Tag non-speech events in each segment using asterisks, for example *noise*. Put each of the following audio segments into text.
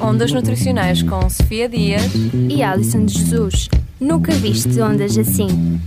Ondas Nutricionais com Sofia Dias e Alison Jesus. Nunca viste ondas assim.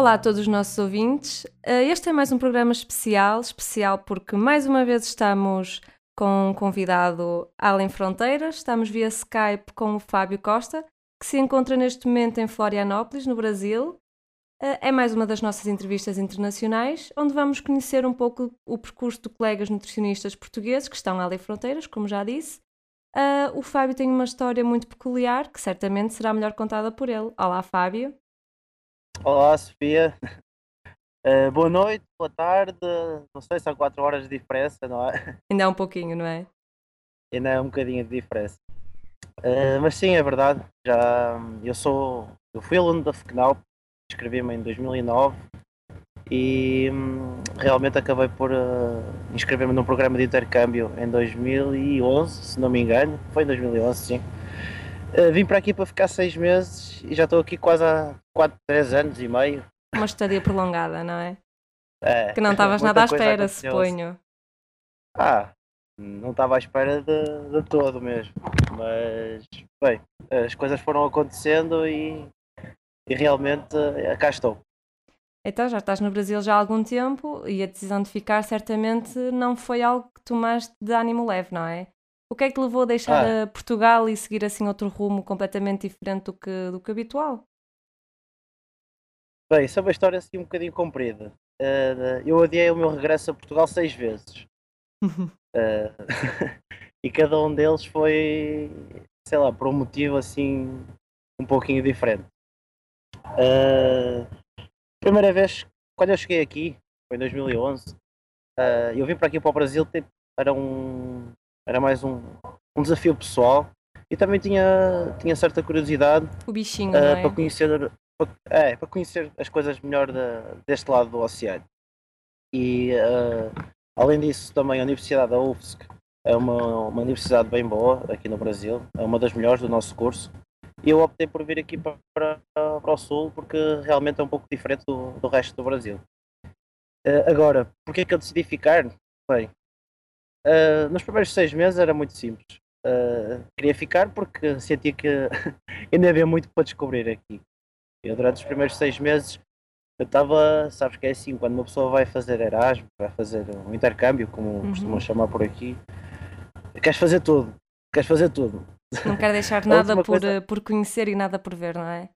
Olá a todos os nossos ouvintes. Eh, este é mais um programa especial, especial porque mais uma vez estamos com um convidado além fronteiras. Estamos via Skype com o Fábio Costa, que se encontra neste momento em Florianópolis, no Brasil. Eh, é mais uma das nossas entrevistas internacionais, onde vamos conhecer um pouco o percurso de colegas nutricionistas portugueses que estão além fronteiras, como já disse. Uh, o Fábio tem uma história muito peculiar que certamente será melhor contada por ele. Olá, Fábio. Olá, Sofia. Uh, boa noite, boa tarde. Não sei se há 4 horas de diferença, não é? *laughs* Ainda é um pouquinho, não é? Ainda é um bocadinho de diferença. Uh, mas sim, é verdade. Já, eu sou. Eu fui aluno da FECNAL, inscrevi-me em 2009 e hum, realmente acabei por uh, inscrever-me num programa de intercâmbio em 2011, se não me engano. Foi em 2011, sim. Uh, vim para aqui para ficar seis meses e já estou aqui quase há 4, 3 anos e meio. Uma estadia prolongada, não é? É, que não estavas nada à espera, suponho. Ah, não estava à espera de, de todo mesmo. Mas, bem, as coisas foram acontecendo e, e realmente uh, cá estou. Então, já estás no Brasil já há algum tempo e a decisão de ficar certamente não foi algo que tomaste de ânimo leve, não é? O que é que te levou a deixar ah. Portugal e seguir assim outro rumo completamente diferente do que, do que habitual? Bem, isso é uma história assim um bocadinho comprida. Uh, eu adiei o meu regresso a Portugal seis vezes. uh, *laughs* *laughs* e cada um deles foi, sei lá, por um motivo assim um pouquinho diferente. Uh, primeira vez, quando eu cheguei aqui, foi em 2011, eu vim para aqui para o Brasil, tipo, era um, era mais um, um desafio pessoal e também tinha, tinha certa curiosidade o bichinho, uh, é? para conhecer para, é, para conhecer as coisas melhor de, deste lado do oceano. E uh, além disso também a Universidade da UFSC é uma, uma universidade bem boa aqui no Brasil, é uma das melhores do nosso curso. E eu optei por vir aqui para, para, para o Sul porque realmente é um pouco diferente do, do resto do Brasil. Uh, agora, porquê é que eu decidi ficar? Bem, Uh, nos primeiros seis meses era muito simples. Uh, queria ficar porque *laughs* sentia que *laughs* ainda havia muito para descobrir aqui. Eu, durante os primeiros seis meses, eu estava, sabes que é assim, quando uma pessoa vai fazer Erasmus, vai fazer um intercâmbio, como uhum. costumam chamar por aqui, queres fazer tudo, queres fazer tudo. Não quer deixar *laughs* nada por, coisa... por conhecer e nada por ver, não é?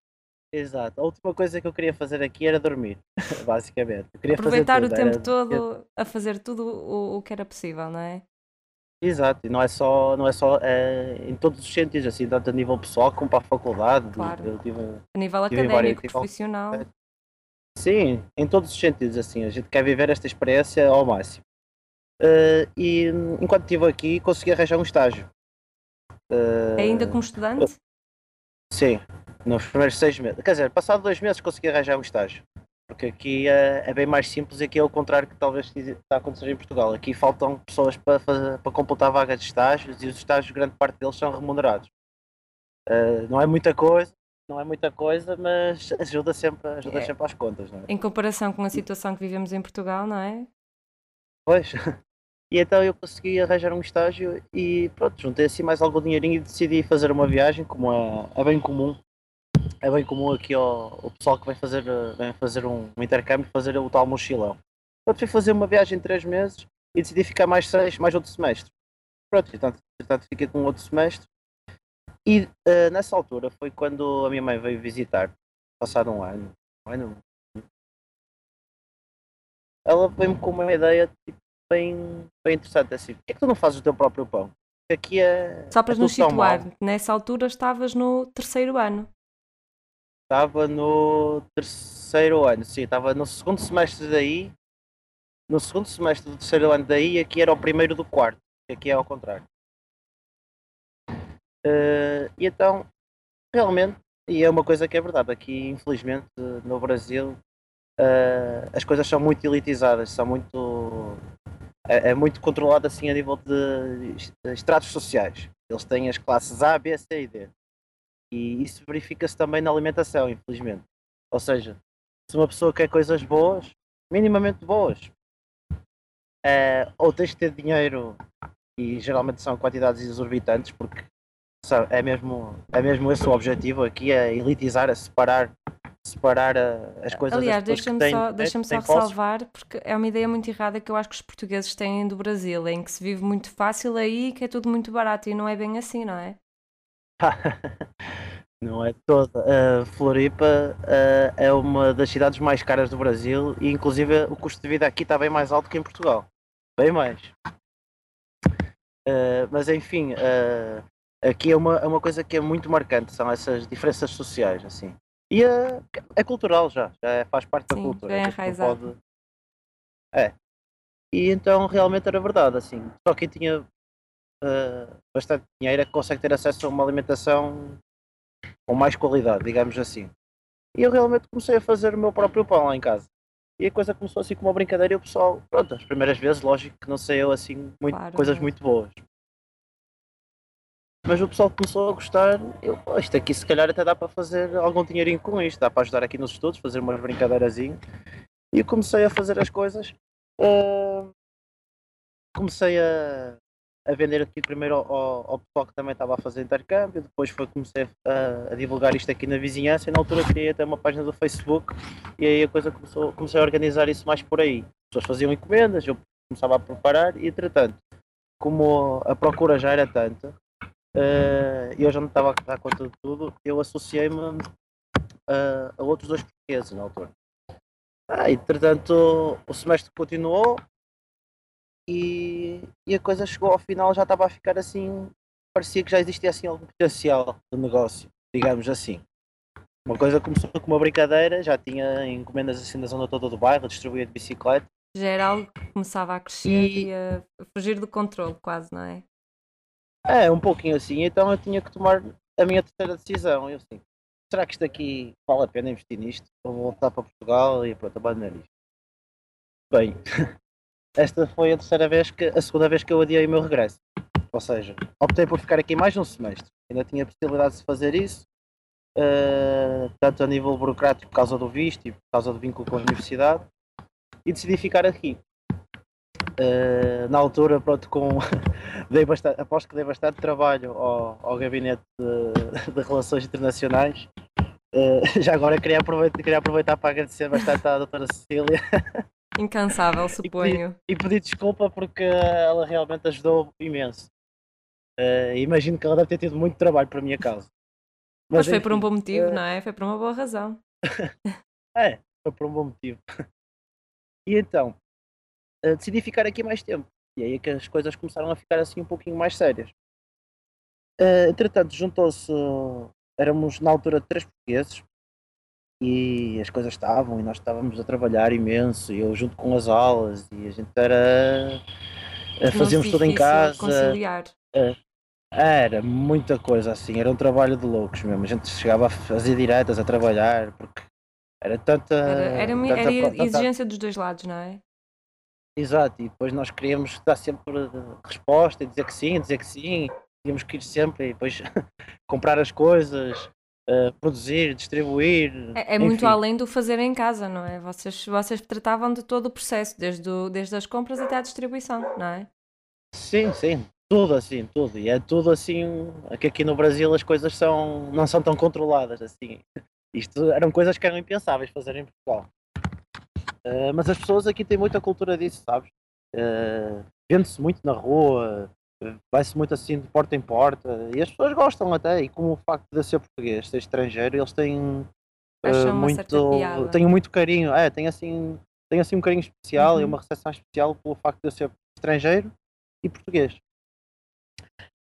Exato. A última coisa que eu queria fazer aqui era dormir, *laughs* basicamente. Aproveitar o tempo era... todo a fazer tudo o, o, que era possível, não é? Exato, e não é só, não é só é, em todos os sentidos, assim, tanto a nível pessoal como para a faculdade. Claro. Tive, a nível académico, várias, profissional. Sim, em todos os sentidos, assim, a gente quer viver esta experiência ao máximo. Uh, e enquanto estive aqui consegui arranjar um estágio. Uh, Ainda como estudante? Sim, nos primeiros seis meses. Quer dizer, passado dois meses consegui arranjar um estágio. Porque aqui é, é bem mais simples e aqui é o contrário que talvez está a acontecer em Portugal. Aqui faltam pessoas para, fazer, para completar vagas de estágios e os estágios, grande parte deles são remunerados. Uh, não é muita coisa, não é muita coisa, mas ajuda sempre, ajuda é. sempre às contas. Não é? Em comparação com a situação que vivemos em Portugal, não é? Pois. *laughs* E então eu consegui arranjar um estágio e pronto, juntei assim mais algum dinheirinho e decidi fazer uma viagem, como é, é bem comum. É bem comum aqui ao, o pessoal que vem fazer, vem fazer um, um intercâmbio, fazer o tal mochilão. Pronto, fui fazer uma viagem de três meses e decidi ficar mais seis, mais outro semestre. Pronto, portanto, portanto fiquei com outro semestre. E uh, nessa altura foi quando a minha mãe veio visitar, passado um ano. Um ano ela veio-me com uma ideia tipo, bem, bem interessante. Assim, por que é que tu não fazes o teu próprio pão? Aqui é. Só para é nos situar, nessa altura estavas no terceiro ano. Estava no terceiro ano, sim, estava no segundo semestre daí. No segundo semestre do terceiro ano daí, aqui era o primeiro do quarto, aqui é ao contrário. Uh, e então, realmente, e é uma coisa que é verdade, aqui infelizmente no Brasil uh, as coisas são muito elitizadas, são muito é, é, muito controlado assim a nível de, estratos sociais. Eles têm as classes A, B, C e D. E isso verifica-se também na alimentação, infelizmente. Ou seja, se uma pessoa quer coisas boas, minimamente boas, é, ou tens de ter dinheiro, e geralmente são quantidades exorbitantes, porque é mesmo, é mesmo esse o objetivo aqui, é elitizar, é separar separar a, as coisas Aliás, deixa-me só, deixa só posses. ressalvar, porque é uma ideia muito errada que eu acho que os portugueses têm do Brasil, em que se vive muito fácil aí, que é tudo muito barato, e não é bem assim, não é? *laughs* Não é toda. A Floripa eh, é uma das cidades mais caras do Brasil e inclusive o custo de vida aqui está bem mais alto que em Portugal. Bem mais. Eh, mas enfim, aqui é uma, é uma coisa que é muito marcante, são essas diferenças sociais, assim. E é, é cultural já, já é- faz parte da Sim, cultura. já é enraizado. pode- É. E então realmente era verdade, assim. Só quem tinha eh, bastante dinheiro é que consegue ter acesso a uma alimentação com mais qualidade, digamos assim. E eu realmente comecei a fazer o meu próprio pão lá em casa. E a coisa começou assim como uma brincadeira e o pessoal, pronto, as primeiras vezes, lógico que não sei eu assim, muito, Claro, coisas não. muito boas. Mas o pessoal começou a gostar, eu, "Pô, isto aqui se calhar até dá para fazer algum dinheirinho com isto, dá para ajudar aqui nos estudos, fazer umas brincadeirazinhas. E eu comecei a fazer as coisas. ah, comecei a, a vender aqui primeiro ao- ao pessoal que também estava a fazer intercâmbio, depois foi comecei a, a divulgar isto aqui na vizinhança e na altura criei até uma página do Facebook e aí a coisa começou, comecei a organizar isso mais por aí. As pessoas faziam encomendas, eu começava a preparar e entretanto, como a procura já era tanta eh, e eu já não estava a dar conta de tudo, eu associei-me a, a outros dois portugueses na altura. Ah, entretanto, o semestre continuou e, e a coisa chegou ao final, já estava a ficar assim, parecia que já existia assim algum potencial de negócio, digamos assim. Uma coisa começou com uma brincadeira, já tinha encomendas assim na zona toda do bairro, distribuía de bicicleta. Já era algo que começava a crescer E- e, a fugir do controle, quase, não é? É, um pouquinho assim, então eu tinha que tomar a minha terceira decisão. Eu assim, será que isto aqui vale a pena investir nisto? Vou voltar para Portugal e pronto, abandonar isto. Bem, *laughs* esta foi a terceira vez que, a segunda vez que eu adiei o meu regresso. Ou seja, optei por ficar aqui mais um semestre. Ainda tinha a possibilidade de fazer isso, eh, tanto a nível burocrático por causa do visto e por causa do vínculo com a universidade, e decidi ficar aqui. Eh, na altura, pronto, com *laughs* dei bastante, aposto que dei bastante trabalho ao, ao gabinete de, de relações internacionais. Eh, *laughs* já agora queria aproveitar, queria aproveitar para agradecer bastante à doutora Cecília *laughs* Incansável, suponho. e pedir desculpa porque ela realmente ajudou imenso. Eh, imagino que ela deve ter tido muito trabalho para a minha causa. Mas foi por um enfim, bom motivo, não é? Foi por uma boa razão. É, foi por um bom motivo. E então, eh, decidi ficar aqui mais tempo. E aí é que as coisas começaram a ficar assim um pouquinho mais sérias. Eh, entretanto, juntou-se. Éramos na altura três portugueses e as coisas estavam e nós estávamos a trabalhar imenso. E eu junto com as aulas e a gente era. eh, Fazíamos tudo em casa. conciliar. Era muita coisa assim, era um trabalho de loucos mesmo. A gente chegava a fazer diretas a trabalhar porque era tanta. Era, era, uma- tanta era tanta- exigência dos dois lados, não é? Exato, e depois nós queríamos dar sempre resposta e dizer que sim, dizer que sim, tínhamos que ir sempre e depois *laughs* comprar as coisas, eh, produzir, distribuir. É, é muito além do fazer em casa, não é? Vocês, vocês tratavam de todo o processo, desde, o- desde as compras até à distribuição, não é? Sim, sim, tudo assim, tudo. E é tudo assim, que aqui no Brasil as coisas são, não são tão controladas assim. Isto eram coisas que eram impensáveis fazer em Portugal. Eh, mas as pessoas aqui têm muita cultura disso, sabes? Eh, Vende-se muito na rua, vai-se muito assim de porta em porta, e as pessoas gostam até, e como o facto de eu ser português, ser estrangeiro, eles têm certa muito, têm muito carinho, é, tem assim, tem assim um carinho especial e Uhum. uma recepção especial pelo facto de eu ser estrangeiro e português.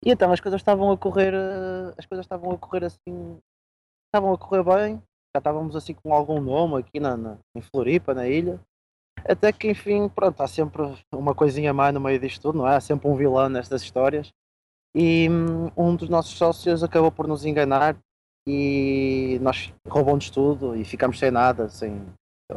E então as coisas estavam a correr, as coisas estavam a correr assim, estavam a correr bem, já estávamos assim com algum nome aqui na, na- em Floripa, na ilha, até que enfim, pronto, há sempre uma coisinha má no meio disto tudo, não é? Há sempre um vilão nestas histórias. E hum, um dos nossos sócios acabou por nos enganar e nós roubou-nos tudo e ficámos sem nada, sem,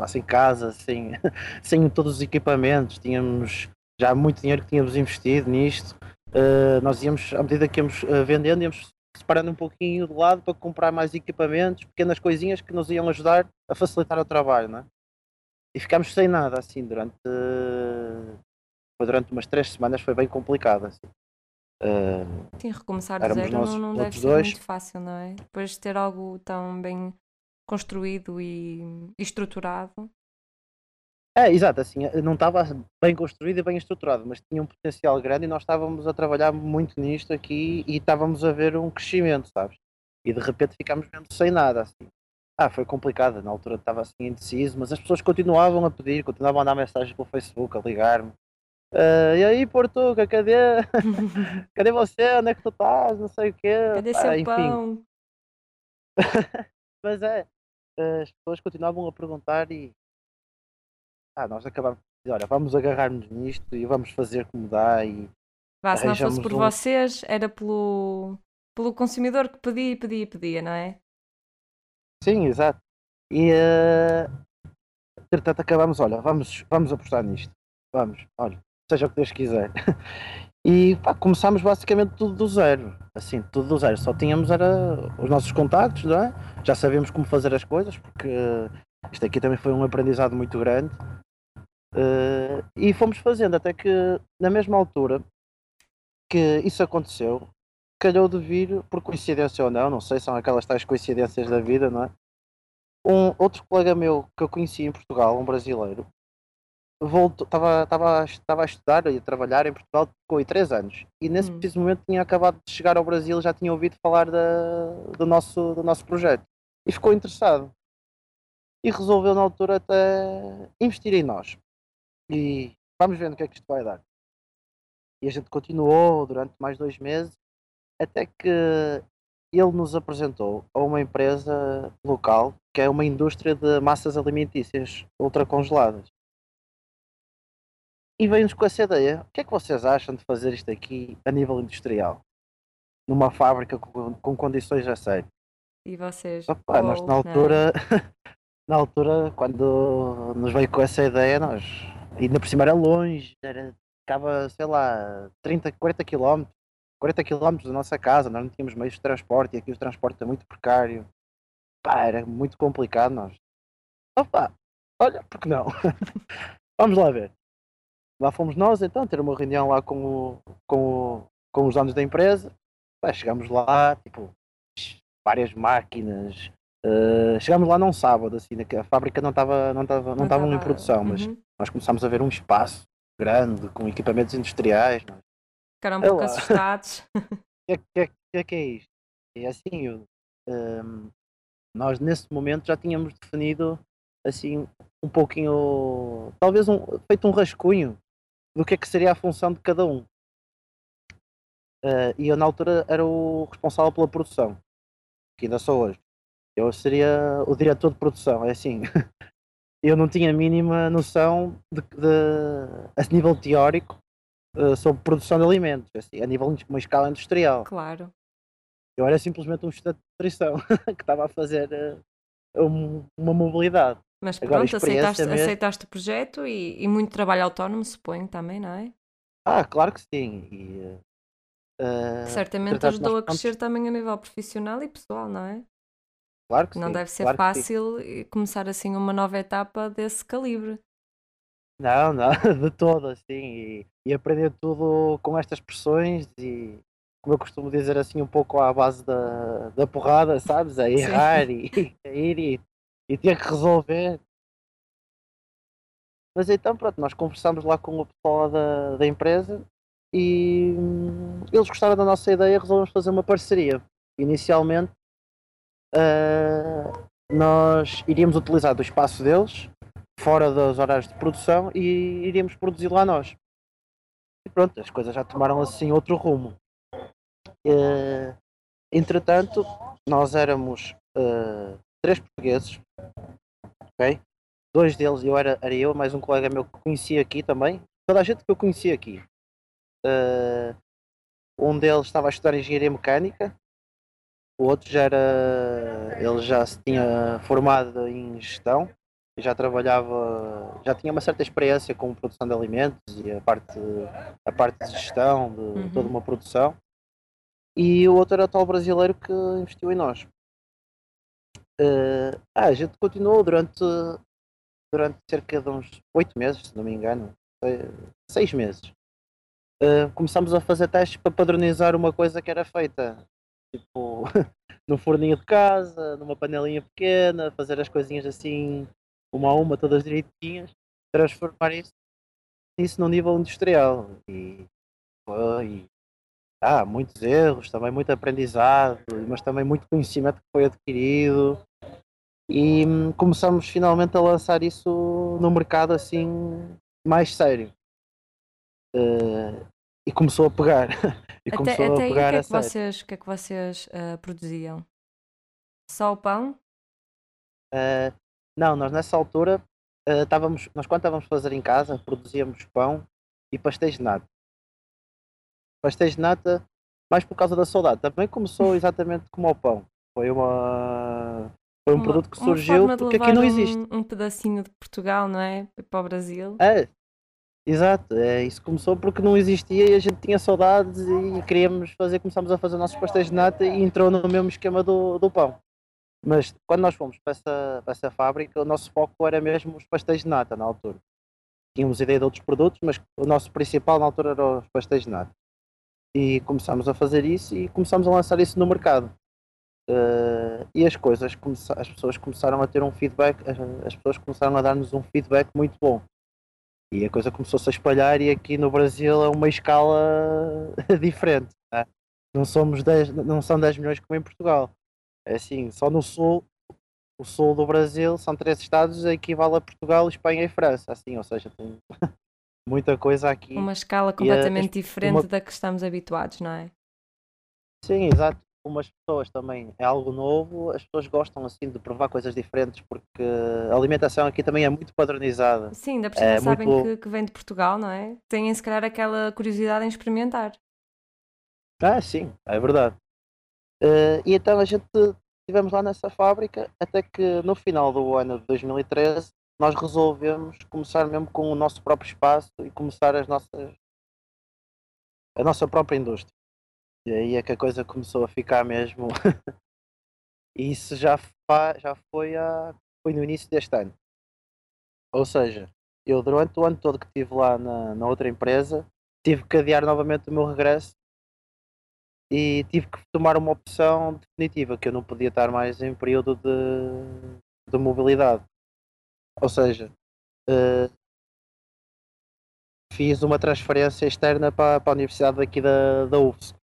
sem casa, sem, *laughs* sem todos os equipamentos, tínhamos já muito dinheiro que tínhamos investido nisto. Uh, nós íamos, à medida que íamos uh, vendendo, íamos separando um pouquinho de lado para comprar mais equipamentos, pequenas coisinhas que nos iam ajudar a facilitar o trabalho, não é? E ficámos sem nada, assim, durante, foi durante umas três semanas foi bem complicado, assim. Uh, Sim, recomeçar Éramos zero nós, não, não deve ser dois. muito fácil, não é? Depois de ter algo tão bem construído e estruturado. É, exato, assim, não estava bem construído e bem estruturado, mas tinha um potencial grande e nós estávamos a trabalhar muito nisto aqui e estávamos a ver um crescimento, sabes? E de repente ficámos mesmo sem nada, assim. Ah, foi complicado, na altura estava assim indeciso, mas as pessoas continuavam a pedir, continuavam a mandar mensagens pelo Facebook, a ligar-me. Uh, e aí, Portuga, cadê? *laughs* cadê você? Onde é que tu estás? Não sei o quê. Cadê ah, seu enfim. pão? *laughs* mas é, as pessoas continuavam a perguntar e ah, nós acabamos de dizer, olha, vamos agarrar-nos nisto e vamos fazer como dá e Vá, se não fosse por um... vocês, era pelo, pelo consumidor que pedia e pedia e pedia, não é? Sim, exato. E uh, entretanto acabamos, olha, vamos, vamos apostar nisto. Vamos, olha, seja o que Deus quiser. *laughs* E pá, começámos basicamente tudo do zero. Assim, tudo do zero. Só tínhamos era os nossos contactos, não é? Já sabíamos como fazer as coisas, porque isto aqui também foi um aprendizado muito grande. Uh, e fomos fazendo, até que na mesma altura que isso aconteceu, calhou de vir, por coincidência ou não, não sei, são aquelas tais coincidências da vida, não é? Um outro colega meu que eu conheci em Portugal, um brasileiro, voltou, estava, estava, estava a estudar e a trabalhar em Portugal, ficou aí três anos. E nesse hum. preciso momento tinha acabado de chegar ao Brasil, já tinha ouvido falar da, do, nosso, do nosso projeto. E ficou interessado. E resolveu na altura até investir em nós. E vamos ver no que é que isto vai dar. E a gente continuou durante mais dois meses, até que ele nos apresentou a uma empresa local que é uma indústria de massas alimentícias ultracongeladas. E veio-nos com essa ideia. O que é que vocês acham de fazer isto aqui a nível industrial? Numa fábrica com, com condições a sério. E vocês? Opa, nós na altura, *laughs* na altura, quando nos veio com essa ideia, nós ainda por cima era longe, era, ficava, sei lá, 30, 40 km, 40 km da nossa casa, nós não tínhamos meios de transporte e aqui o transporte é muito precário. Pá, era muito complicado nós. Opa, olha, porque não? *laughs* Vamos lá ver. Lá fomos nós então, ter uma reunião lá com, o, com, o, com os donos da empresa. Pá, chegamos lá, tipo, várias máquinas. Uh, chegámos lá num sábado, assim, né, a fábrica não estava não tava, não tava em produção, mas uhum. nós começámos a ver um espaço grande, com equipamentos industriais. Mas... Ficaram um pouco assustados. *laughs* O que, é, que, é, que é isto? É assim, eu, um, nós nesse momento já tínhamos definido assim um pouquinho, talvez um, feito um rascunho do que é que seria a função de cada um. Uh, e eu na altura era o responsável pela produção, que ainda sou hoje. Eu seria o diretor de produção, é assim. *laughs* eu não tinha a mínima noção de, de a nível teórico uh, sobre produção de alimentos, assim, a nível de uma escala industrial. Claro. Eu era simplesmente um estudante de nutrição *laughs* que estava a fazer uh, um, uma mobilidade. Mas Agora, pronto, aceitaste, mesmo... aceitaste o projeto e, e, muito trabalho autónomo, suponho, também, não é? Ah, claro que sim. E, uh, certamente ajudou a crescer também a nível profissional e pessoal, não é? Claro que não sim. deve ser claro fácil começar assim uma nova etapa desse calibre. Não, não, *laughs* de todo, assim. E, e aprender tudo com estas pressões e, como eu costumo dizer assim, um pouco à base da, da porrada, sabes? A errar e, e a ir e e tinha que resolver. Mas então pronto, nós conversámos lá com o pessoal da, da empresa e hum, eles gostaram da nossa ideia e resolvemos fazer uma parceria. Inicialmente uh, nós iríamos utilizar do espaço deles, fora dos horários de produção, e iríamos produzir lá nós. E pronto, as coisas já tomaram assim outro rumo. Uh, entretanto, nós éramos uh, três portugueses, ok? Dois deles eu era, era eu, mais um colega meu que conhecia aqui também. Toda a gente que eu conhecia aqui. Uh, um deles estava a estudar engenharia mecânica, o outro já era. Ele já se tinha formado em gestão, já trabalhava, já tinha uma certa experiência com produção de alimentos e a parte, a parte de gestão de uhum. toda uma produção. E o outro era o tal brasileiro que investiu em nós. Uh, ah, a gente continuou durante, durante cerca de uns oito meses, se não me engano, seis meses. Uh, começámos a fazer testes para padronizar uma coisa que era feita tipo *laughs* no forninho de casa, numa panelinha pequena, fazer as coisinhas assim, uma a uma, todas direitinhas, transformar isso, isso num nível industrial. E foi. Ah, muitos erros, também muito aprendizado, mas também muito conhecimento que foi adquirido. E hum, começamos finalmente a lançar isso no mercado assim mais sério. Uh, e começou a pegar. *laughs* e Até, começou até a aí, o que pegar é que vocês, que é que vocês ah, produziam? Só o pão? Uh, não, nós nessa altura uh, estávamos, nós quando estávamos a fazer em casa, produzíamos pão e pastéis de nata. Pastéis de nata, mais por causa da saudade. Também começou *laughs* exatamente como o pão. Foi uma foi um Uma- produto que surgiu porque aqui não um- existe. Um, pedacinho de Portugal, não é? Para o Brasil. É, exato, é, isso começou porque não existia e a gente tinha saudades e queríamos fazer, começámos a fazer nossos pastéis de nata e entrou no mesmo esquema do, do pão. Mas quando nós fomos para essa, para essa fábrica, o nosso foco era mesmo os pastéis de nata na altura. Tínhamos ideia de outros produtos, mas o nosso principal na altura era os pastéis de nata. E começámos a fazer isso e começámos a lançar isso no mercado. Eh, e as coisas, as pessoas começaram a ter um feedback, as, as pessoas começaram a dar-nos um feedback muito bom. E a coisa começou-se a espalhar e aqui no Brasil é uma escala *laughs* diferente. tá? Não somos 10, não são 10 milhões como em Portugal. É assim, só no sul, o sul do Brasil são três estados, equivale a Portugal, Espanha e França. Assim, ou seja, tem *laughs* muita coisa aqui. Uma escala a- completamente diferente uma- da que estamos habituados, não é? Sim, exato. Umas pessoas também é algo novo, as pessoas gostam assim de provar coisas diferentes porque a alimentação aqui também é muito padronizada. Sim, ainda por cima É sabem muito- que, que vem de Portugal, não é? Têm se calhar aquela curiosidade em experimentar. Ah, sim, é verdade. Eh, e então a gente estivemos lá nessa fábrica até que no final do ano de 2013 nós resolvemos começar mesmo com o nosso próprio espaço e começar as nossas a nossa própria indústria. E aí é que a coisa começou a ficar mesmo. *laughs* isso já, fa- já foi, a, foi no início deste ano. Ou seja, eu durante o ano todo que estive lá na, na outra empresa tive que adiar novamente o meu regresso e tive que tomar uma opção definitiva, que eu não podia estar mais em período de, de mobilidade. Ou seja, eh, fiz uma transferência externa para, para a Universidade daqui da, da UFSC.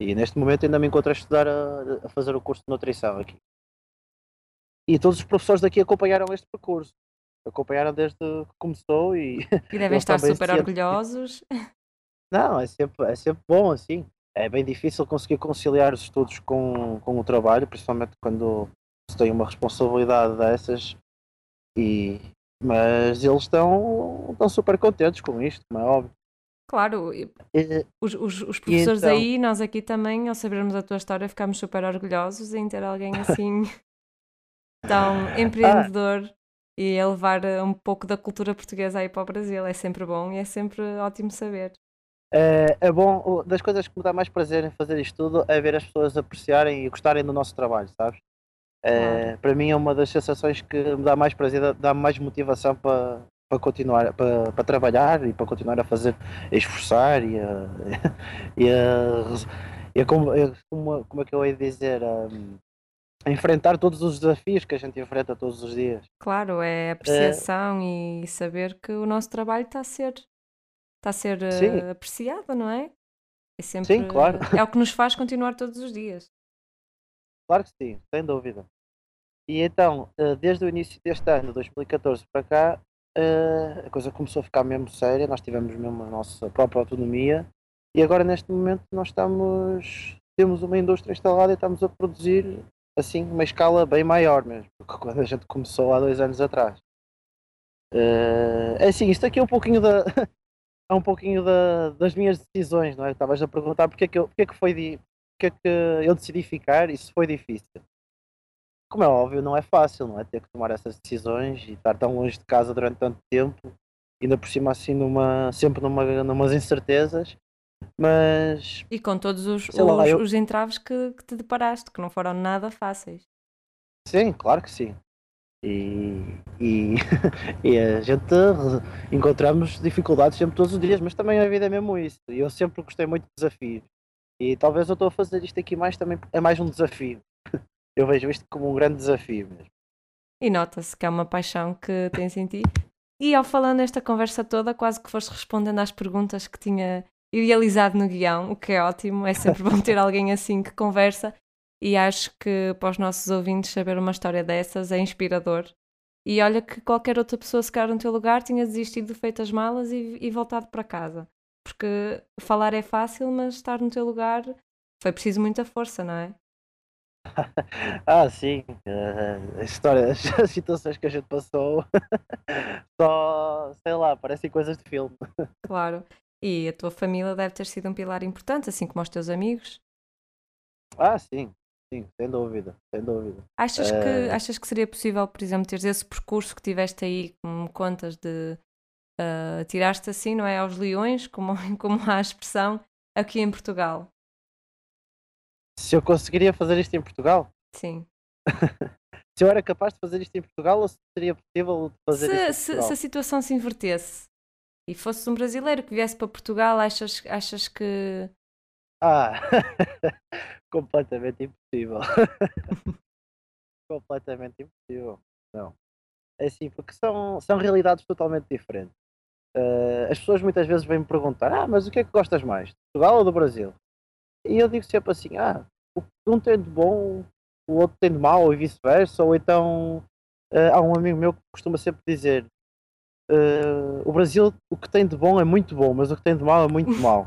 E neste momento ainda me encontro a estudar a, a fazer o curso de nutrição aqui. E todos os professores daqui acompanharam este percurso. Acompanharam desde que começou e E *laughs* devem estar super se sentem- orgulhosos. Não, é sempre, é sempre bom assim. É bem difícil conseguir conciliar os estudos com, com o trabalho, principalmente quando se tem uma responsabilidade dessas. E, mas eles estão, estão super contentes com isto, como é óbvio. Claro, os, os, os professores então? aí, nós aqui também, ao sabermos a tua história, ficámos super orgulhosos em ter alguém *laughs* assim tão Ah. empreendedor e a levar eh, um pouco da cultura portuguesa aí para o Brasil. É sempre bom e é sempre ótimo saber. é, é bom, das coisas que me dá mais prazer em fazer isto tudo é ver as pessoas apreciarem e gostarem do nosso trabalho, sabes? É, Para mim é uma das sensações que me dá mais prazer, dá- mais motivação para, para continuar, para, para trabalhar e para continuar a fazer, a esforçar e a, *laughs* e a, e a como, como, é que eu ia dizer, a, enfrentar todos os desafios que a gente enfrenta todos os dias. Claro, é apreciação e saber que o nosso trabalho está a ser, está a ser eh, Sim. apreciado, não é? É sempre, Sim, claro. *laughs* É o que nos faz continuar todos os dias. Claro que sim, sem dúvida. E então, eh, desde o início deste ano, 2014 para cá, eh, a coisa começou a ficar mesmo séria, nós tivemos mesmo a nossa própria autonomia e agora neste momento nós estamos, temos uma indústria instalada e estamos a produzir assim uma escala bem maior mesmo, do que quando a gente começou há dois anos atrás. Eh, É assim, isto aqui é um pouquinho da, *laughs* é um pouquinho da- das minhas decisões, não é? Estavas a perguntar porque é que, eu, porque é que foi porque é que eu decidi ficar, isso foi difícil. Como é óbvio, não é fácil, não é? Ter que tomar essas decisões e estar tão longe de casa durante tanto tempo, ainda por cima assim numa, sempre numa, numas incertezas, mas E com todos os, Sei lá, os, eu- os entraves que, que te deparaste, que não foram nada fáceis. sim, claro que sim. E, e, *laughs* e a gente encontramos dificuldades sempre todos os dias, mas também a vida é mesmo isso. E eu sempre gostei muito de desafios. E talvez eu estou a fazer isto aqui mais também, é mais um desafio. *laughs* Eu vejo isto como um grande desafio mesmo. E nota-se que é uma paixão que tens em ti. E ao falar nesta conversa toda, quase que foste respondendo às perguntas que tinha idealizado no guião, o que é ótimo, é sempre bom ter *laughs* alguém assim que conversa. E acho que para os nossos ouvintes saber uma história dessas é inspirador. E olha que qualquer outra pessoa, se calhar no teu lugar, tinha desistido, feito as malas e, e voltado para casa. Porque falar é fácil, mas estar no teu lugar foi preciso muita força, não é? *laughs* ah, sim. Uh, a história, *laughs* as situações que a gente passou, *laughs* só, sei lá, parecem coisas de filme. Claro. E a tua família deve ter sido um pilar importante, assim como os teus amigos. Ah, sim. Sim, sem dúvida, sem dúvida. Achas, uh... que, achas que seria possível, por exemplo, teres esse percurso que tiveste aí, como contas de uh, tiraste assim, não é? Aos leões, como, como há a expressão, aqui em Portugal? Se eu conseguiria fazer isto em Portugal? Sim. *laughs* se eu era capaz de fazer isto em Portugal ou se seria possível fazer se, isto em Portugal? Se, se a situação se invertesse e fosse um brasileiro que viesse para Portugal, achas, achas que. Ah, *laughs* completamente impossível. *laughs* completamente impossível. Não. É assim, porque são, são realidades totalmente diferentes. Uh, as pessoas muitas vezes vêm me perguntar: Ah, mas o que é que gostas mais? De Portugal ou do Brasil? E eu digo sempre assim: Ah, um tem de bom, o outro tem de mau, e vice-versa. Ou então, uh, há um amigo meu que costuma sempre dizer: uh, O Brasil, o que tem de bom é muito bom, mas o que tem de mau é muito *laughs* mau.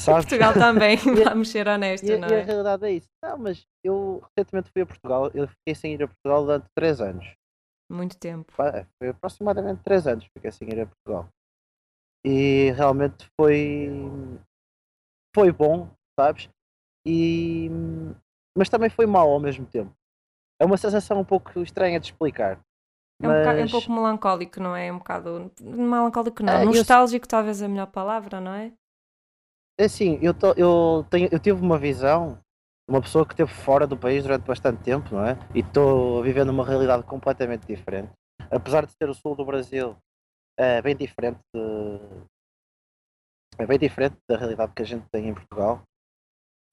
Sabes? Portugal também, *laughs* vamos ser honestos, e, não é? E a realidade é isso. Não, mas eu recentemente fui a Portugal, eu fiquei sem ir a Portugal durante 3 anos. Muito tempo. Foi aproximadamente 3 anos que fiquei sem ir a Portugal e realmente foi foi bom, sabes? E mas também foi mau ao mesmo tempo. É uma sensação um pouco estranha de explicar. É um, mas... bocado, é um pouco melancólico, não é? é um bocado melancólico, não. É, Nostálgico, eu... talvez é a melhor palavra, não é? É assim, eu, tô, eu, tenho, eu tive uma visão uma pessoa que esteve fora do país durante bastante tempo, não é? E estou vivendo uma realidade completamente diferente. Apesar de ser o sul do Brasil é bem diferente de, é bem diferente da realidade que a gente tem em Portugal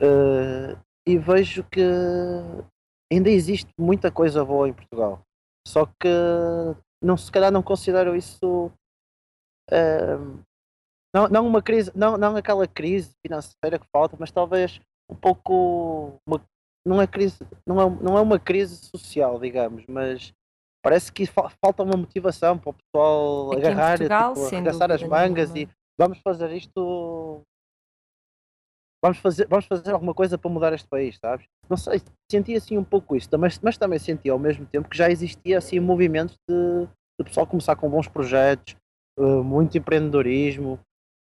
uh, e vejo que ainda existe muita coisa boa em Portugal só que não se calhar não considero isso uh, não, não uma crise não, não aquela crise financeira que falta mas talvez um pouco uma, não é crise não é, não é uma crise social digamos mas parece que fa falta uma motivação para o pessoal Aqui agarrar, Portugal, tipo, arregaçar as mangas nenhuma. e vamos fazer isto. Vamos fazer, vamos fazer alguma coisa para mudar este país, sabes? Não sei, senti assim um pouco isso, mas, mas também senti ao mesmo tempo que já existia assim movimentos de, de pessoal começar com bons projetos, uh, muito empreendedorismo,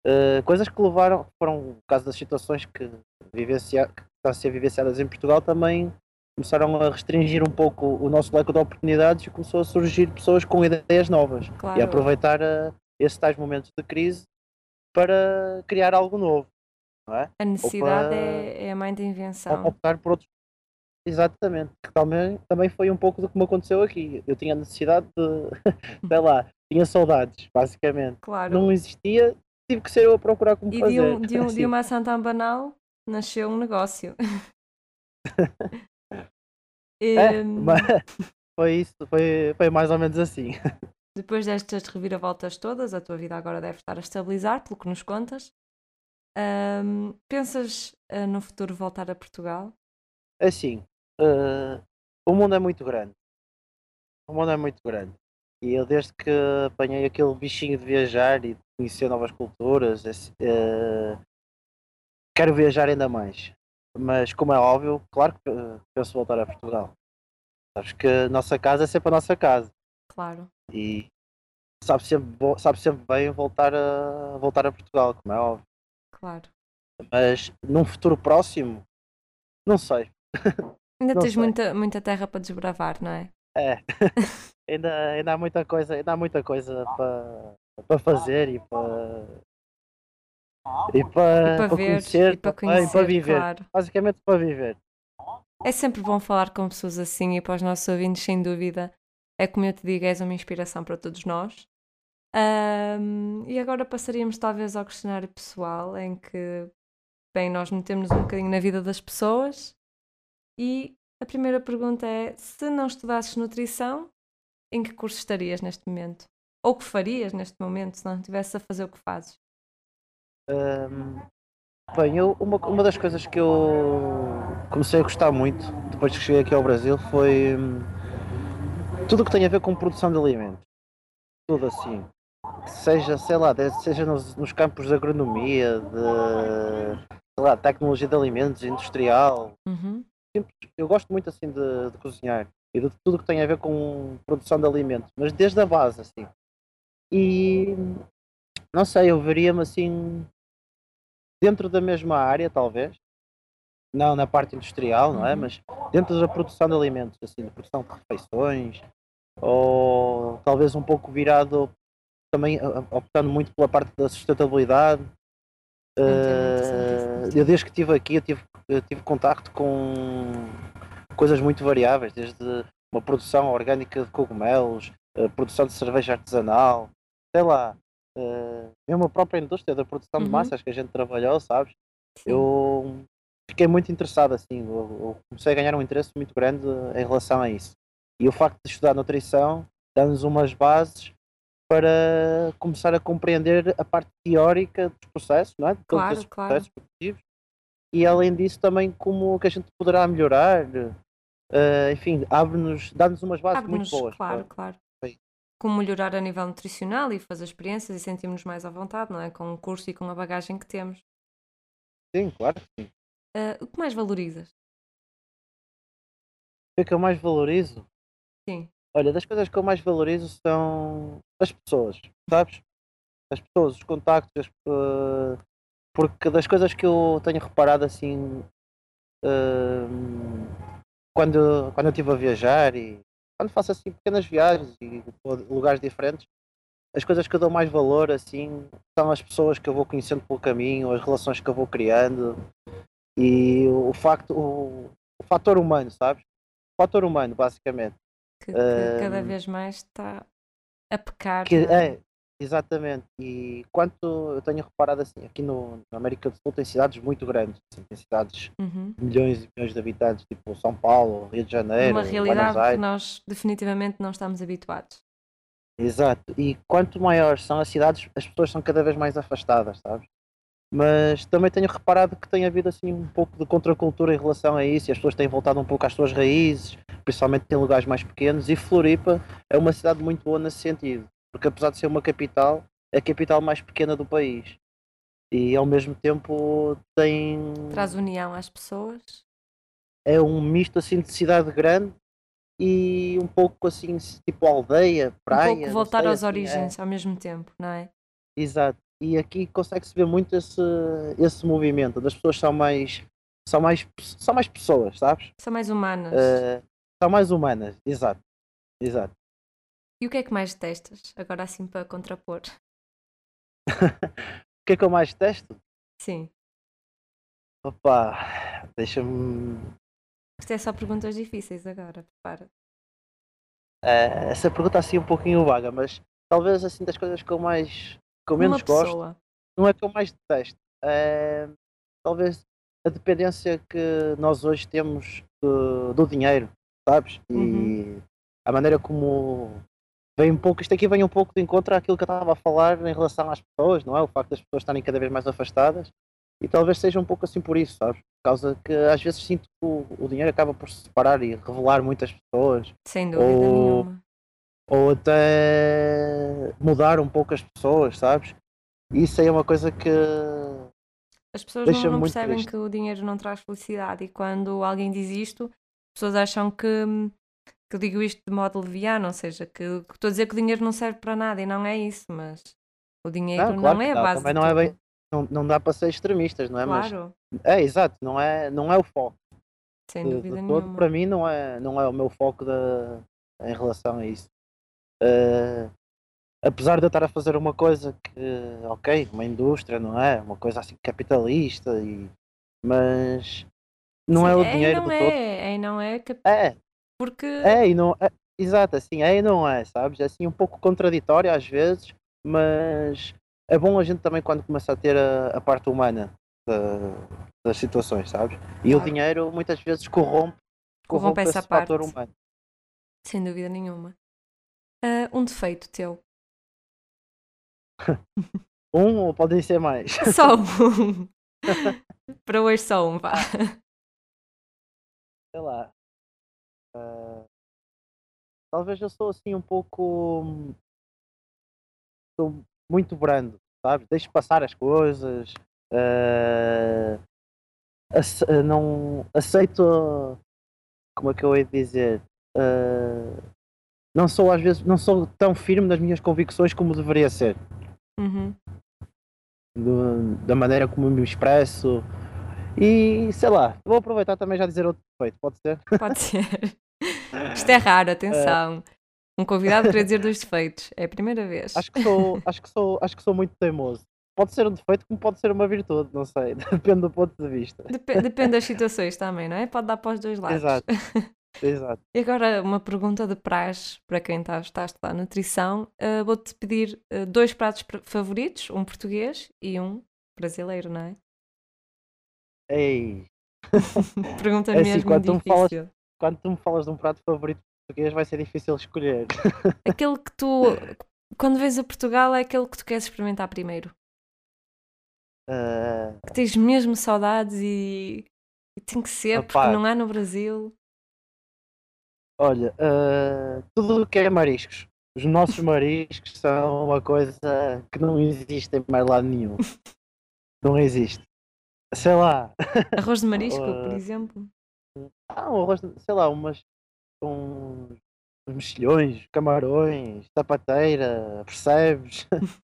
uh, coisas que levaram, foram, no caso das situações que, vivencia, que estão a ser vivenciadas em Portugal, também começaram a restringir um pouco o nosso leque de oportunidades e começou a surgir pessoas com ideias novas claro. e aproveitar a, esses tais momentos de crise para criar algo novo. É? A necessidade para, é, é, a mãe da invenção. Optar por outros. Exatamente. Que também, também foi um pouco do que me aconteceu aqui. Eu tinha necessidade de. *laughs* sei lá, tinha saudades, basicamente. Claro. Não existia, tive que ser eu a procurar como e fazer. E de, um, de, um, *laughs* de uma ação tão banal nasceu um negócio. *laughs* É, foi isso, foi, foi mais ou menos assim. Depois destas reviravoltas todas, a tua vida agora deve estar a estabilizar, pelo que nos contas. Um, pensas uh, no futuro voltar a Portugal? Assim, uh, o mundo é muito grande. O mundo é muito grande. E eu, desde que apanhei aquele bichinho de viajar e de conhecer novas culturas, uh, quero viajar ainda mais. Mas, como é óbvio, claro que penso voltar a Portugal. Sabes que a nossa casa é sempre a nossa casa. Claro. E sabe sempre, sabe sempre bem voltar a, voltar a Portugal, como é óbvio. Claro. Mas num futuro próximo, não sei. *laughs* Ainda não tens sei. Muita, muita terra para desbravar, não é? É. *laughs* ainda, ainda há muita coisa, ainda há muita coisa para, para fazer e para e para, e para, ver, conhecer, e para, conhecer, para viver. Claro. Basicamente para viver. É sempre bom falar com pessoas assim e para os nossos ouvintes, sem dúvida. É como eu te digo, és uma inspiração para todos nós. Um, e agora passaríamos talvez ao questionário pessoal, em que bem, nós metemos um bocadinho na vida das pessoas. E a primeira pergunta é: se não estudasses nutrição, em que curso estarias neste momento? Ou o que farias neste momento se não estivesse a fazer o que fazes? Hum, bem, eu, uma, uma das coisas que eu comecei a gostar muito depois que cheguei aqui ao Brasil foi hum, tudo o que tem a ver com produção de alimentos. Tudo assim. Seja, sei lá, seja nos, nos campos de agronomia, de sei lá, tecnologia de alimentos, industrial. Uhum. Eu gosto muito assim de, de cozinhar e de tudo que tem a ver com produção de alimentos, mas desde a base, assim. E não sei, eu veria-me assim dentro da mesma área, talvez. Não na parte industrial, não é? Uhum. Mas dentro da produção de alimentos, assim, de produção de refeições, ou talvez um pouco virado também a- a- optando muito pela parte da sustentabilidade. Interessantíssimo. eu desde que estive aqui eu tive, eu tive contacto com coisas muito variáveis, desde uma produção orgânica de cogumelos, a produção de cerveja artesanal, sei lá, eh, mesmo a própria indústria da produção de Uhum. massas que a gente trabalhou, sabes? Sim. Eu fiquei muito interessado assim, eu, eu comecei a ganhar um interesse muito grande em relação a isso. E o facto de estudar nutrição dá-nos umas bases para começar a compreender a parte teórica dos processos, não é? De todos Claro, esses claro. processos produtivos. E além disso também como que a gente poderá melhorar, eh, enfim, abre-nos, dá-nos umas bases muito Abre-nos, boas. claro, para- claro. Bem. Como melhorar a nível nutricional e fazer experiências e sentirmos mais à vontade, não é? Com o curso e com a bagagem que temos. Sim, claro que sim. Ah, o que mais valorizas? O que é que eu mais valorizo? Sim. Olha, das coisas que eu mais valorizo são as pessoas, sabes? As pessoas, os contactos, eh, porque das coisas que eu tenho reparado assim, hum, quando, quando eu estive a viajar e quando faço assim pequenas viagens e lugares diferentes, as coisas que eu dou mais valor assim são as pessoas que eu vou conhecendo pelo caminho, as relações que eu vou criando e o facto, o, o fator humano, sabes? O fator humano, basicamente. Que, que cada Hum. vez mais está a pecar. Que, é? exatamente. E quanto eu tenho reparado assim, aqui no, na América do Sul tem cidades muito grandes, assim, tem cidades Uhum. de milhões e milhões de habitantes, tipo São Paulo, Rio de Janeiro, Uma realidade que nós definitivamente não estamos habituados. Exato. E quanto maiores são as cidades, as pessoas são cada vez mais afastadas, sabes? Mas também tenho reparado que tem havido assim um pouco de contracultura em relação a isso, e as pessoas têm voltado um pouco às suas raízes, principalmente em lugares mais pequenos, e Floripa é uma cidade muito boa nesse sentido, porque apesar de ser uma capital, é a capital mais pequena do país. E ao mesmo tempo tem Traz união às pessoas. é um misto assim de cidade grande e um pouco assim tipo aldeia, praia. um pouco voltar sei, às assim, é. origens ao mesmo tempo, não é? Exato. E aqui consegue-se ver muito esse, esse movimento, as pessoas são mais são mais são mais pessoas, sabes? São mais humanas. Eh, são mais humanas, exato. Exato. E o que é que mais detestas? Agora assim para contrapor. *laughs* O que é que eu mais testo? Sim. Opa, deixa-me. Isto é só perguntas difíceis agora, prepara. eh, essa pergunta assim um pouquinho vaga, mas talvez assim das coisas que eu mais que eu menos gosto. não é que eu mais detesto. É, talvez a dependência que nós hoje temos do, do dinheiro, sabes? E Uhum. a maneira como vem um pouco, isto aqui vem um pouco de encontro àquilo que eu estava a falar em relação às pessoas, não é? O facto das pessoas estarem cada vez mais afastadas. E talvez seja um pouco assim por isso, sabes? Por causa que às vezes sinto que o, o dinheiro acaba por se separar e revelar muitas pessoas Sem dúvida Ou- nenhuma. Ou até mudar um pouco as pessoas, sabes? Isso aí é uma coisa que As pessoas não, não percebem triste. que o dinheiro não traz felicidade e quando alguém diz isto, as pessoas acham que, que eu digo isto de modo leviano, ou seja, que, que estou a dizer que o dinheiro não serve para nada e não é isso, mas o dinheiro não, claro que é a não, base também de não é tudo. bem- não, não dá para ser extremistas, não é? Claro, Mas é exato, não é, não é o foco. sem de, dúvida de todo, nenhuma. para mim não é, não é o meu foco da, em relação a isso. Eh, apesar de eu estar a fazer uma coisa que, ok, uma indústria, não é? Uma coisa assim capitalista, e, mas não Sim, é o e dinheiro do é, todo. É e não é, que- É, porque é e não é. Exato, assim, é e não é, sabes? É assim um pouco contraditório às vezes, mas é bom a gente também quando começa a ter a, a parte humana da- das situações, sabes? E o Claro. dinheiro muitas vezes corrompe, Corrompe corrompe essa esse fator parte. humano. Sem dúvida nenhuma. Ah, um defeito teu. *laughs* Um ou podem ser mais? *laughs* Só um. *laughs* Para hoje só um, vá. Sei lá. ah, talvez eu sou assim um pouco. hum, Sou muito brando, sabes? Deixo passar as coisas. ah, ace- ah, não aceito. Como é que eu hei de dizer? Ah, não sou às vezes não sou tão firme nas minhas convicções como deveria ser. Uhum. do- da maneira como me expresso. E sei lá, vou aproveitar também já dizer outro defeito, pode ser? *laughs* Pode ser. Isto é raro, atenção. Um convidado queria dizer *laughs* dois defeitos. É a primeira vez. Acho que sou, acho que sou, acho que sou muito teimoso. Pode ser um defeito como pode ser uma virtude, não sei, *laughs* depende do ponto de vista. Depe- depende das situações também, não é? Pode dar para os dois lados. Exato. Exato. E agora uma pergunta de praxe para quem está, está a estudar nutrição. Ah, Vou-te pedir ah, dois pratos favoritos, um português e um brasileiro, não é? Ei, *laughs* Pergunta É assim, mesmo quando tu me falas- difícil. quando tu me falas de um prato favorito português vai ser difícil escolher. *laughs* Aquele que tu, quando vês a Portugal, é aquele que tu queres experimentar primeiro. Ah, Que tens mesmo saudades e, e tem que ser, porque Opá. não há no Brasil. Olha, ah, tudo o que é mariscos. Os nossos mariscos são uma coisa que não existe em mais lado nenhum. *laughs* Não existe. Sei lá, Arroz de marisco, por Ah. exemplo. Ah, um arroz, sei lá, umas. uns, uns mexilhões, camarões, sapateira, percebes? *laughs*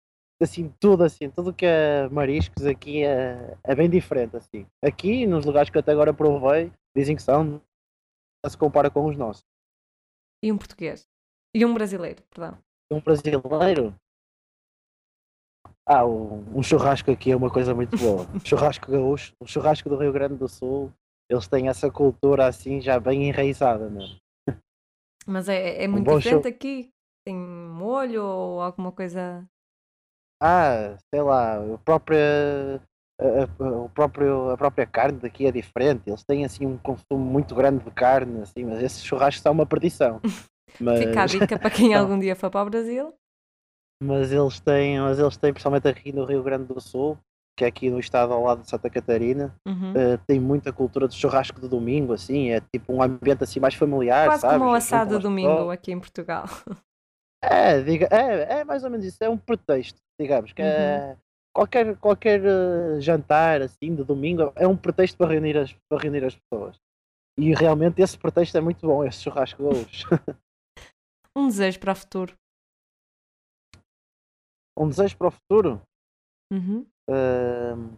assim, tudo assim, tudo que é mariscos aqui é, é bem diferente, assim. Aqui, nos lugares que até agora provei, dizem que são, se compara com os nossos. E um português. E um brasileiro, perdão. Um brasileiro. Ah, um, um churrasco aqui é uma coisa muito boa. Um *laughs* churrasco gaúcho, um churrasco do Rio Grande do Sul, eles têm essa cultura assim já bem enraizada, né? Mas é, é muito bom diferente aqui. Tem molho ou alguma coisa. Ah, sei lá, o próprio, a, a- o próprio, a própria carne daqui é diferente. Eles têm assim um consumo muito grande de carne, assim, mas esse churrasco está uma perdição. *laughs* Mas, Fica a dica para quem *laughs* algum dia for para o Brasil. mas eles têm, mas eles têm, principalmente aqui no Rio Grande do Sul, que é aqui no estado ao lado de Santa Catarina, Uhum. eh, tem muita cultura de churrasco de domingo, assim, é tipo um ambiente assim mais familiar, Quase sabes? como o Juntam assado domingo aqui em Portugal. *laughs* É, diga, é, é mais ou menos isso, é um pretexto, digamos, que Uhum. é qualquer, qualquer eh, jantar assim de domingo é um pretexto para reunir as, para reunir as pessoas. E realmente esse pretexto é muito bom, esse churrasco gaúcho. *laughs* Um desejo para o futuro. um desejo para o futuro? Uhum. Ahm,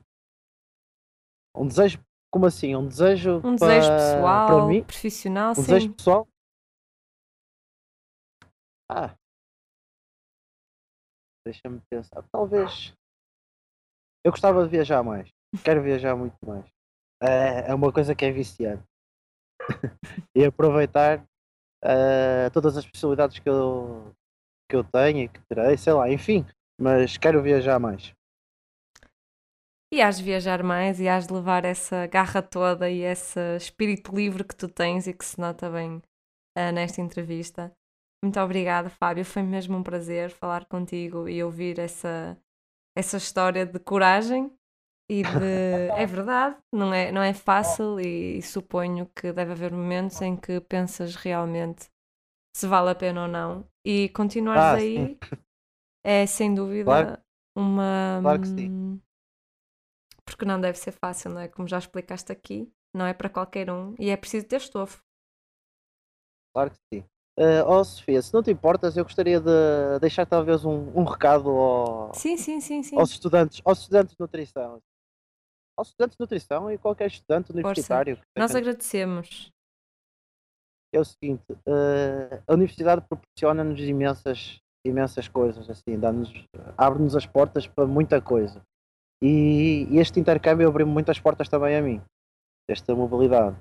um desejo, como assim? Um desejo Um desejo para, pessoal, para mim? profissional, Um sim. desejo pessoal? Ah. Deixa-me pensar. Talvez. Eu gostava de viajar mais. Quero viajar muito mais. É, é uma coisa que é viciante. *laughs* e aproveitar eh, todas as possibilidades que eu, que eu tenho e que terei, sei lá, enfim. Mas quero viajar mais. E has de viajar mais e has de levar essa garra toda e esse espírito livre que tu tens e que se nota bem ah, nesta entrevista. Muito obrigada, Fábio. Foi mesmo um prazer falar contigo e ouvir essa, essa história de coragem e de. *laughs* É verdade, não é, não é fácil e, suponho que deve haver momentos em que pensas realmente se vale a pena ou não. E continuares Ah, aí é sem dúvida Claro. uma. Claro que sim. hum, Porque não deve ser fácil, não é? Como já explicaste aqui, não é para qualquer um e é preciso ter estofo. Claro que sim. Eh, oh Sofia, se não te importas, eu gostaria de deixar talvez um, um recado ao- Sim, sim, sim, aos estudantes, aos estudantes de nutrição. Aos estudantes de nutrição e qualquer estudante universitário. Nós agradecemos. é o seguinte, eh, a universidade proporciona-nos imensas, imensas coisas, assim, dá-nos, abre-nos as portas para muita coisa. E, e este intercâmbio abriu muitas portas também a mim, esta mobilidade.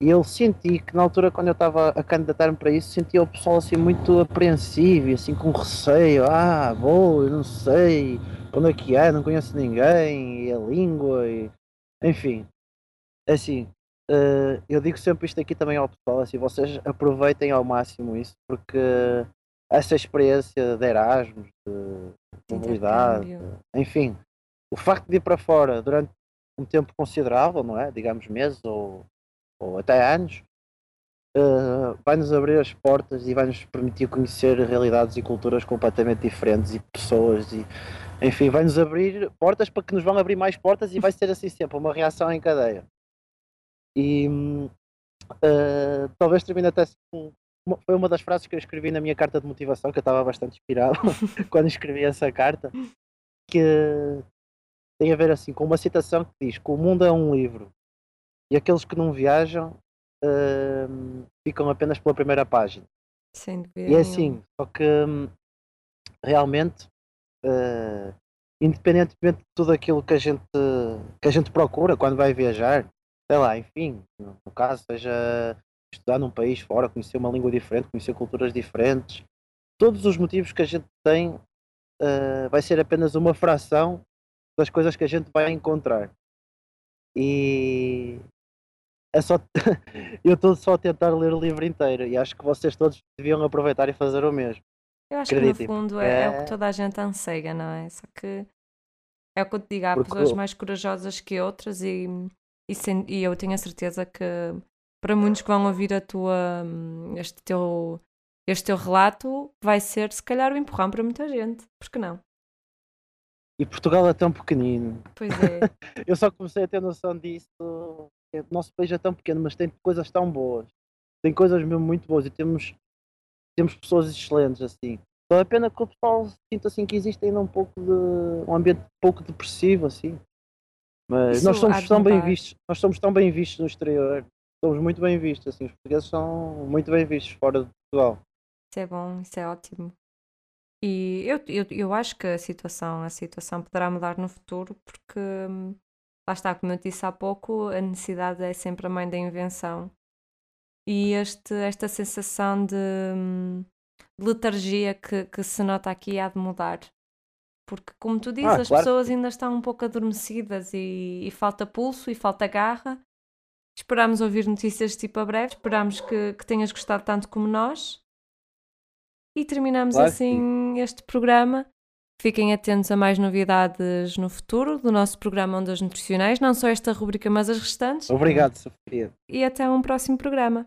E eu senti que na altura, quando eu estava a candidatar-me para isso, sentia o pessoal assim muito apreensivo, e assim com receio. Ah, vou, eu não sei, onde é que é, não conheço ninguém, e a língua, e Enfim, assim, uh, eu digo sempre isto aqui também ao pessoal, assim, vocês aproveitem ao máximo isso, porque essa experiência de Erasmus, de mobilidade, enfim, o facto de ir para fora durante um tempo considerável, não é? Digamos meses ou, ou até anos, uh, vai-nos abrir as portas e vai-nos permitir conhecer realidades e culturas completamente diferentes e pessoas e enfim, vai-nos abrir portas para que nos vão abrir mais portas e vai ser assim sempre, uma reação em cadeia. E uh, talvez termine até com, foi uma das frases que eu escrevi na minha carta de motivação, que eu estava bastante inspirado *laughs* quando escrevi essa carta, que tem a ver assim com uma citação que diz que o mundo é um livro e aqueles que não viajam uh, ficam apenas pela primeira página. Sem e é assim, só que hum, realmente, uh, independentemente de tudo aquilo que a gente que a gente procura quando vai viajar, sei lá, enfim, no caso, seja estudar num país fora, conhecer uma língua diferente, conhecer culturas diferentes, todos os motivos que a gente tem uh, vai ser apenas uma fração das coisas que a gente vai encontrar. E é só *laughs* eu estou só a tentar ler o livro inteiro e acho que vocês todos deviam aproveitar e fazer o mesmo. Eu acho Acreditem. que no fundo é, é... é, o que toda a gente anseia, não é? Só que é o que eu te digo, há Porque pessoas mais corajosas que outras e, e, sem, e eu tenho a certeza que para muitos que vão ouvir a tua, este teu, este teu relato, vai ser se calhar o um empurrão para muita gente. Por que não? E Portugal é tão pequenino. Pois é. *laughs* eu só comecei a ter noção disso. O nosso país é tão pequeno, mas tem coisas tão boas. Tem coisas mesmo muito boas e temos, temos pessoas excelentes assim. Só é pena que o pessoal sinta assim que existe ainda um pouco de um ambiente um pouco depressivo assim. Mas Isso nós somos tão bem vistos, nós somos tão bem vistos no exterior somos muito bem vistos, assim, os portugueses são muito bem vistos fora de Portugal. Isso é bom, isso é ótimo. E eu, eu, eu acho que a situação, a situação poderá mudar no futuro porque hum, lá está, como eu disse há pouco, a necessidade é sempre a mãe da invenção. E este, esta sensação de, hum, de letargia que, que se nota aqui há de mudar. Porque, como tu dizes, ah, as claro. pessoas ainda estão um pouco adormecidas e, e falta pulso e falta garra Esperámos ouvir notícias tipo a breve, esperámos que, que tenhas gostado tanto como nós. E terminamos claro assim este programa. Fiquem atentos a mais novidades no futuro do nosso programa Ondas Nutricionais, não só esta rubrica, mas as restantes. Obrigado, Sofia. E até um próximo programa.